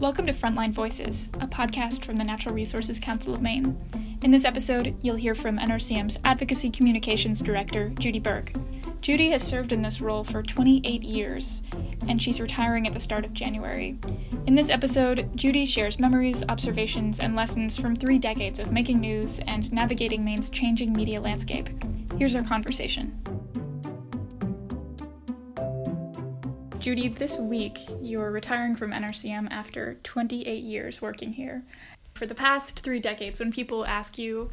Welcome to Frontline Voices, a podcast from the Natural Resources Council of Maine. In this episode, you'll hear from NRCM's Advocacy Communications Director, Judy Burke. Judy has served in this role for 28 years, and she's retiring at the start of January. In this episode, Judy shares memories, observations, and lessons from three decades of making news and navigating Maine's changing media landscape. Here's our conversation. Judy, this week you're retiring from NRCM after 28 years working here. For the past three decades, when people ask you,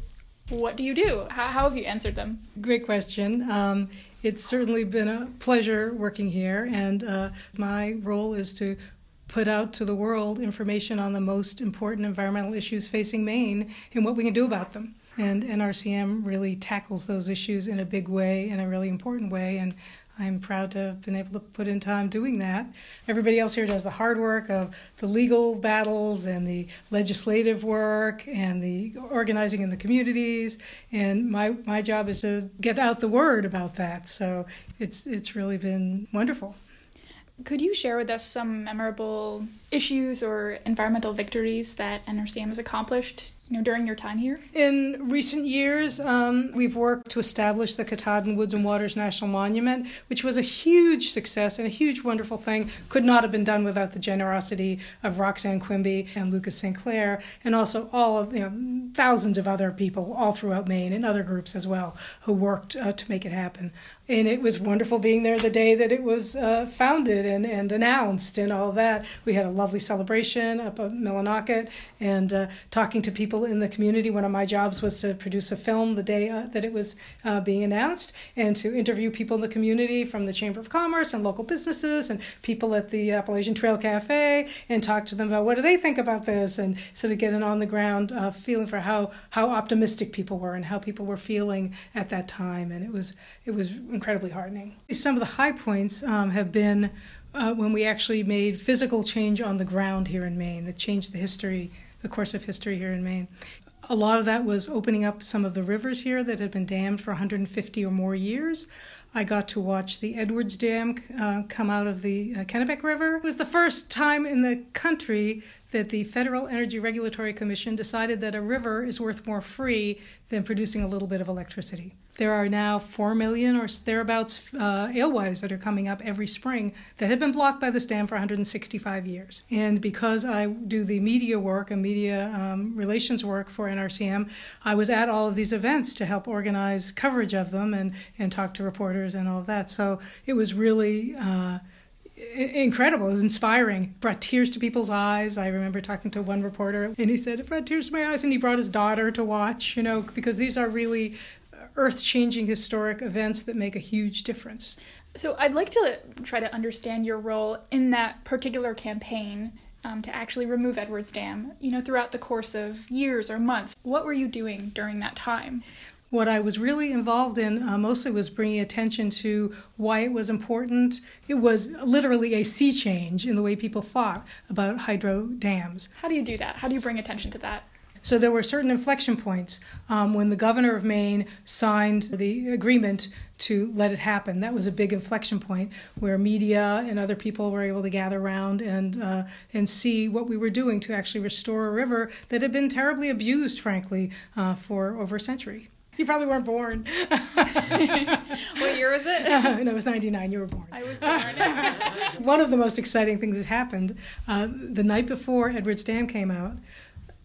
what do you do? How, how have you answered them? Great question. Um, it's certainly been a pleasure working here, and uh, my role is to put out to the world information on the most important environmental issues facing Maine and what we can do about them. And NRCM really tackles those issues in a big way, in a really important way, and I'm proud to have been able to put in time doing that. Everybody else here does the hard work of the legal battles and the legislative work and the organizing in the communities. And my, my job is to get out the word about that. So it's, it's really been wonderful. Could you share with us some memorable issues or environmental victories that NRCM has accomplished you know, during your time here? In recent years, um, we've worked to establish the Katahdin Woods and Waters National Monument, which was a huge success and a huge, wonderful thing. Could not have been done without the generosity of Roxanne Quimby and Lucas St. Clair, and also all of, you know, thousands of other people all throughout Maine and other groups as well who worked uh, to make it happen. And it was wonderful being there the day that it was uh, founded and, and announced and all that. We had a lovely celebration up at Millinocket and uh, talking to people in the community. One of my jobs was to produce a film the day uh, that it was uh, being announced and to interview people in the community from the Chamber of Commerce and local businesses and people at the Appalachian Trail Cafe and talk to them about what do they think about this and sort of get an on the ground uh, feeling for how, how optimistic people were and how people were feeling at that time. And it was, it was incredibly heartening. Some of the high points um, have been uh, when we actually made physical change on the ground here in Maine that changed the history the course of history here in Maine. A lot of that was opening up some of the rivers here that had been dammed for 150 or more years. I got to watch the Edwards Dam uh, come out of the uh, Kennebec River. It was the first time in the country that the Federal Energy Regulatory Commission decided that a river is worth more free than producing a little bit of electricity. There are now 4 million or thereabouts uh, alewives that are coming up every spring that have been blocked by this dam for 165 years. And because I do the media work and media um, relations work for NRCM, I was at all of these events to help organize coverage of them and, and talk to reporters and all of that. So it was really. Uh, incredible. It was inspiring. It brought tears to people's eyes. I remember talking to one reporter, and he said it brought tears to my eyes, and he brought his daughter to watch. You know, because these are really earth-changing historic events that make a huge difference. So I'd like to try to understand your role in that particular campaign. Um, to actually remove Edwards Dam, you know, throughout the course of years or months. What were you doing during that time? What I was really involved in uh, mostly was bringing attention to why it was important. It was literally a sea change in the way people thought about hydro dams. How do you do that? How do you bring attention to that? So there were certain inflection points um, when the governor of Maine signed the agreement to let it happen. That was a big inflection point where media and other people were able to gather around and uh, and see what we were doing to actually restore a river that had been terribly abused, frankly, uh, for over a century. You probably weren't born. what year was it? Uh, no, it was 99. You were born. I was born. One of the most exciting things that happened uh, the night before Edwards Dam came out,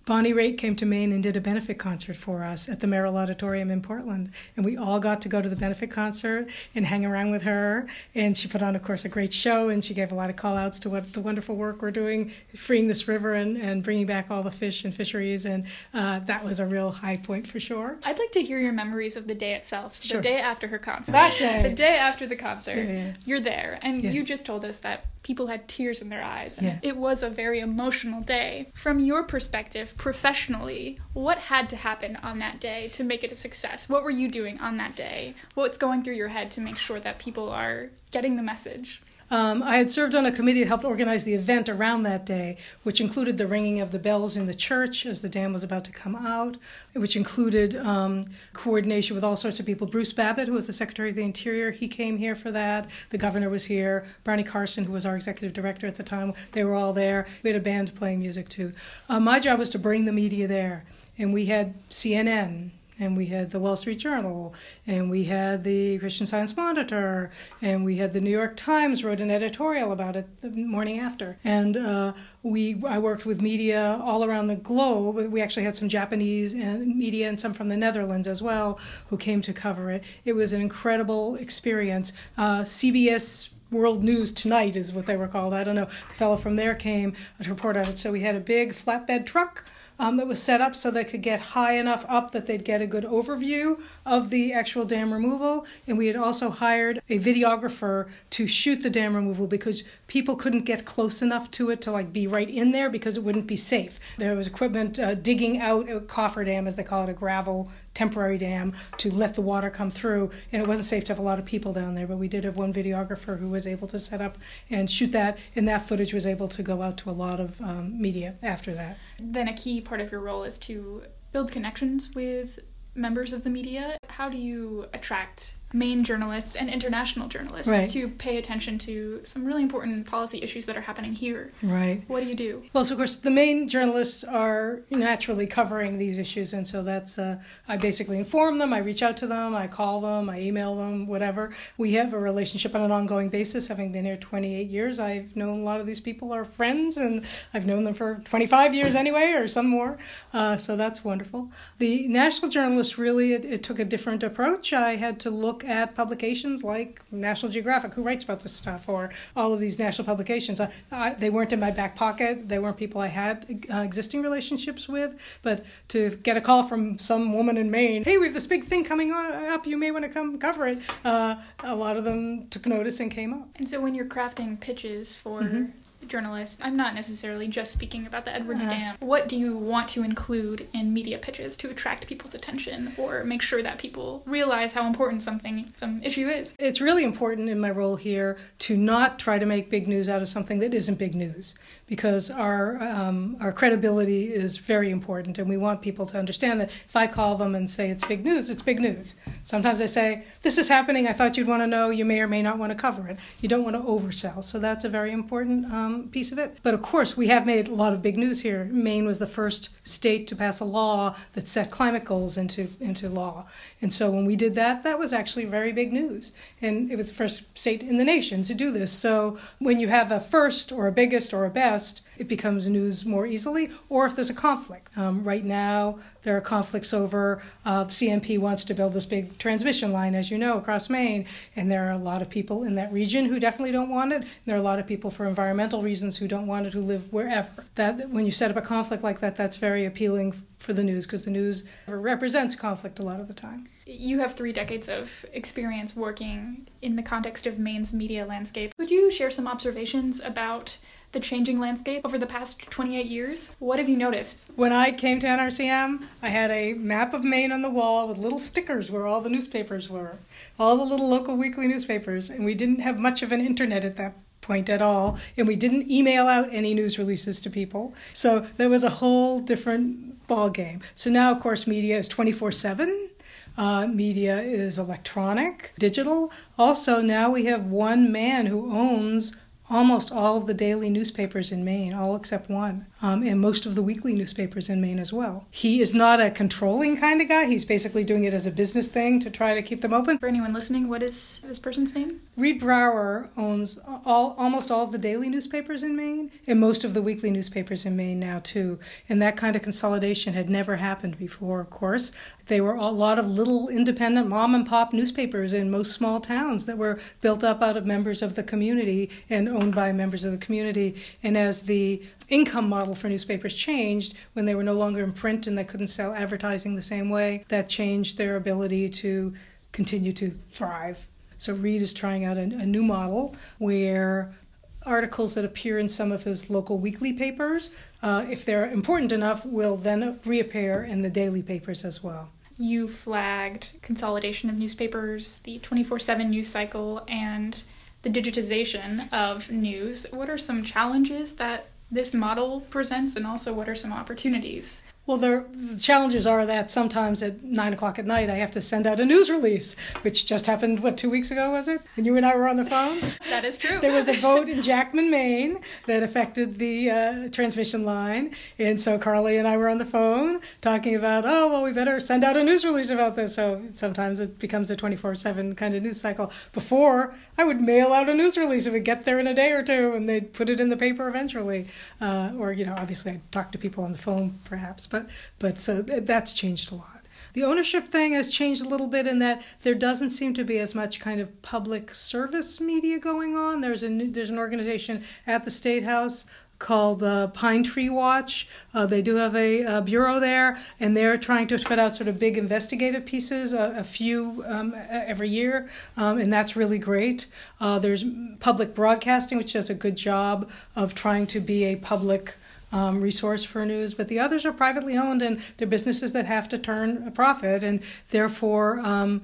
Bonnie Raitt came to Maine and did a benefit concert for us at the Merrill Auditorium in Portland. And we all got to go to the benefit concert and hang around with her. And she put on, of course, a great show and she gave a lot of call outs to what the wonderful work we're doing, freeing this river and, and bringing back all the fish and fisheries. And uh, that was a real high point for sure. I'd like to hear your memories of the day itself. So sure. the day after her concert. That day. The day after the concert. Yeah, yeah. You're there. And yes. you just told us that people had tears in their eyes. And yeah. it was a very emotional day. From your perspective, professionally, what had to happen on that day to make it a success? What were you doing on that day? What's going through your head to make sure that people are getting the message? Um, I had served on a committee that helped organize the event around that day, which included the ringing of the bells in the church as the dam was about to come out, which included um, coordination with all sorts of people. Bruce Babbitt, who was the Secretary of the Interior, he came here for that. The governor was here. Brownie Carson, who was our executive director at the time, they were all there. We had a band playing music too. Uh, my job was to bring the media there. And we had CNN, and we had the Wall Street Journal, and we had the Christian Science Monitor, and we had the New York Times wrote an editorial about it the morning after. And uh, we, I worked with media all around the globe. We actually had some Japanese and media and some from the Netherlands as well who came to cover it. It was an incredible experience. Uh, CBS World News Tonight is what they were called. I don't know. The fellow from there came to report on it. So we had a big flatbed truck um, that was set up so they could get high enough up that they'd get a good overview of the actual dam removal. And we had also hired a videographer to shoot the dam removal because people couldn't get close enough to it to like be right in there because it wouldn't be safe. There was equipment uh, digging out a coffer dam, as they call it, a gravel temporary dam to let the water come through. And it wasn't safe to have a lot of people down there, but we did have one videographer who was able to set up and shoot that, and that footage was able to go out to a lot of um, media after that. Then a key part of your role is to build connections with members of the media. How do you attract Maine journalists and international journalists right. to pay attention to some really important policy issues that are happening here. Right. What do you do? Well, so of course, the Maine journalists are naturally covering these issues, and so that's uh, I basically inform them, I reach out to them, I call them, I email them, whatever. We have a relationship on an ongoing basis. Having been here 28 years, I've known a lot of these people are friends, and I've known them for 25 years anyway, or some more. Uh, so that's wonderful. The national journalists really it, it took a different approach. I had to look at publications like National Geographic, who writes about this stuff, or all of these national publications. I, I, they weren't in my back pocket. They weren't people I had uh, existing relationships with. But to get a call from some woman in Maine, hey, we have this big thing coming up. You may want to come cover it. Uh, a lot of them took notice and came up. And so when you're crafting pitches for mm-hmm journalist, I'm not necessarily just speaking about the Edwards uh-huh. Dam. What do you want to include in media pitches to attract people's attention or make sure that people realize how important something, some issue is? It's really important in my role here to not try to make big news out of something that isn't big news because our um, our credibility is very important and we want people to understand that if I call them and say it's big news, it's big news. Sometimes I say, this is happening, I thought you'd want to know, you may or may not want to cover it. You don't want to oversell. So that's a very important um, piece of it. But of course, we have made a lot of big news here. Maine was the first state to pass a law that set climate goals into into law, and so when we did that, that was actually very big news. And it was the first state in the nation to do this. So when you have a first or a biggest or a best, it becomes news more easily. Or if there's a conflict, um, right now there are conflicts over uh, CMP wants to build this big transmission line, as you know, across Maine, and there are a lot of people in that region who definitely don't want it. There are a lot of people for environmental reasons who don't want it, who live wherever. That when you set up a conflict like that, that's very appealing for the news because the news represents conflict a lot of the time. You have three decades of experience working in the context of Maine's media landscape. Could you share some observations about the changing landscape over the past 28 years? What have you noticed? When I came to NRCM, I had a map of Maine on the wall with little stickers where all the newspapers were, all the little local weekly newspapers, and we didn't have much of an internet at that point at all, and we didn't email out any news releases to people. So there was a whole different ball game. So now, of course, media is 24 7. Uh, media is electronic, digital. Also, now we have one man who owns almost all of the daily newspapers in Maine, all except one, um, and most of the weekly newspapers in Maine as well. He is not a controlling kind of guy. He's basically doing it as a business thing to try to keep them open. For anyone listening, what is this person's name? Reade Brower owns all, almost all of the daily newspapers in Maine and most of the weekly newspapers in Maine now, too. And that kind of consolidation had never happened before, of course. They were a lot of little independent mom and pop newspapers in most small towns that were built up out of members of the community and owned by members of the community. And as the income model for newspapers changed when they were no longer in print and they couldn't sell advertising the same way, that changed their ability to continue to thrive. So Reade is trying out a, a new model where articles that appear in some of his local weekly papers, uh, if they're important enough, will then reappear in the daily papers as well you flagged consolidation of newspapers, the 24 7 news cycle, and the digitization of news. What are some challenges that this model presents, and also what are some opportunities? Well, there, the challenges are that sometimes at nine o'clock at night I have to send out a news release, which just happened, what, two weeks ago, was it? And you and I were on the phone? that is true. there was a vote in Jackman, Maine that affected the uh, transmission line. And so Carly and I were on the phone talking about, oh, well, we better send out a news release about this. So sometimes it becomes a 24 7 kind of news cycle. Before, I would mail out a news release. It would get there in a day or two, and they'd put it in the paper eventually. Uh, or, you know, obviously I'd talk to people on the phone, perhaps. But but so that's changed a lot. The ownership thing has changed a little bit in that there doesn't seem to be as much kind of public service media going on. There's a there's an organization at the state house called uh, Pine Tree Watch. Uh, they do have a, a, bureau there, and they're trying to put out sort of big investigative pieces, uh, a few um, every year, um, and that's really great. Uh, there's public broadcasting, which does a good job of trying to be a public um, resource for news, but the others are privately owned and they're businesses that have to turn a profit, and therefore um,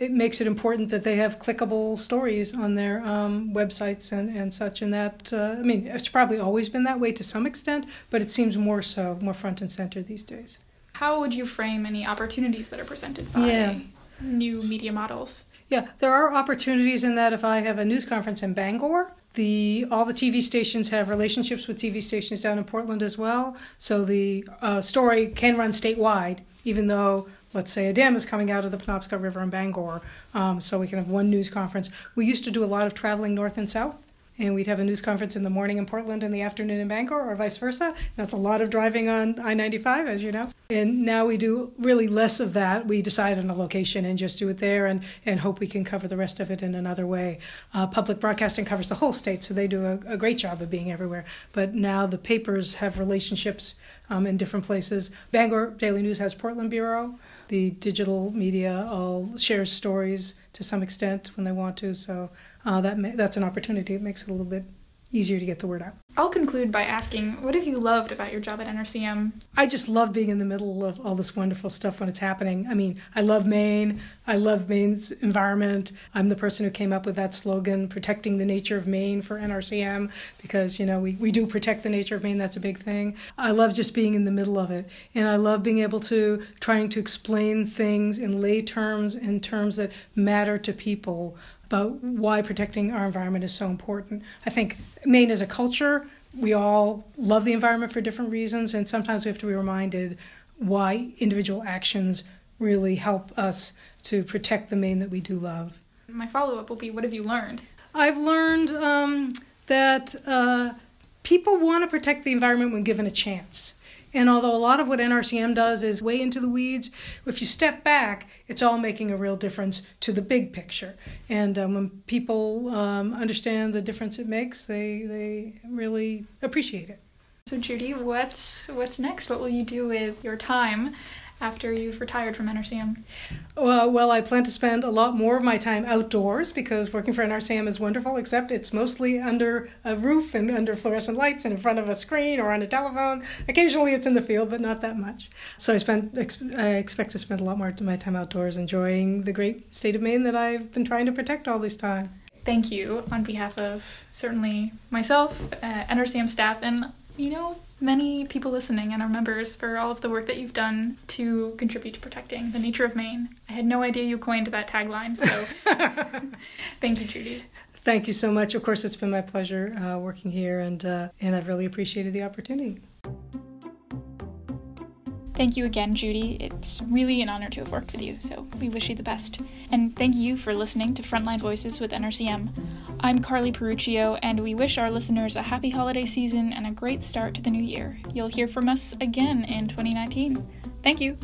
it makes it important that they have clickable stories on their um, websites and, and such. And that, uh, I mean, it's probably always been that way to some extent, but it seems more so, more front and center these days. How would you frame any opportunities that are presented by yeah. new media models? Yeah, there are opportunities in that if I have a news conference in Bangor, the all the TV stations have relationships with TV stations down in Portland as well. So the uh, story can run statewide, even though let's say a dam is coming out of the Penobscot River in Bangor. Um, so we can have one news conference. We used to do a lot of traveling north and south and we'd have a news conference in the morning in Portland and the afternoon in Bangor, or vice versa. That's a lot of driving on I 95, as you know. And now we do really less of that. We decide on a location and just do it there and, and hope we can cover the rest of it in another way. Uh, public broadcasting covers the whole state, so they do a, a, great job of being everywhere. But now the papers have relationships um, in different places. Bangor Daily News has Portland Bureau. The digital media all shares stories to some extent when they want to. So uh, that may, that's an opportunity. It makes it a little bit easier to get the word out. I'll conclude by asking, what have you loved about your job at NRCM? I just love being in the middle of all this wonderful stuff when it's happening. I mean, I love Maine. I love Maine's environment. I'm the person who came up with that slogan, protecting the nature of Maine for NRCM, because, you know, we, we do protect the nature of Maine. That's a big thing. I love just being in the middle of it. And I love being able to, trying to explain things in lay terms, in terms that matter to people about why protecting our environment is so important. I think Maine as a culture, we all love the environment for different reasons, and sometimes we have to be reminded why individual actions really help us to protect the Maine that we do love. My follow up will be what have you learned? I've learned um, that uh, people want to protect the environment when given a chance. And although a lot of what NRCM does is way into the weeds, if you step back, it's all making a real difference to the big picture. And um, when people um, understand the difference it makes, they they really appreciate it. So Judy, what's what's next? What will you do with your time after you've retired from NRCM? Well, well, I plan to spend a lot more of my time outdoors because working for NRCM is wonderful, except it's mostly under a roof and under fluorescent lights and in front of a screen or on a telephone. Occasionally it's in the field, but not that much. So I, spend, I expect to spend a lot more of my time outdoors enjoying the great state of Maine that I've been trying to protect all this time. Thank you on behalf of certainly myself, uh, NRCM staff, and you know, many people listening and our members for all of the work that you've done to contribute to protecting the nature of Maine. I had no idea you coined that tagline, so thank you, Judy. Thank you so much. Of course, it's been my pleasure uh, working here, and uh, and I've really appreciated the opportunity. Thank you again, Judy. It's really an honor to have worked with you, so we wish you the best. And thank you for listening to Frontline Voices with NRCM. I'm Carly Peruccio, and we wish our listeners a happy holiday season and a great start to the new year. You'll hear from us again in 2019. Thank you.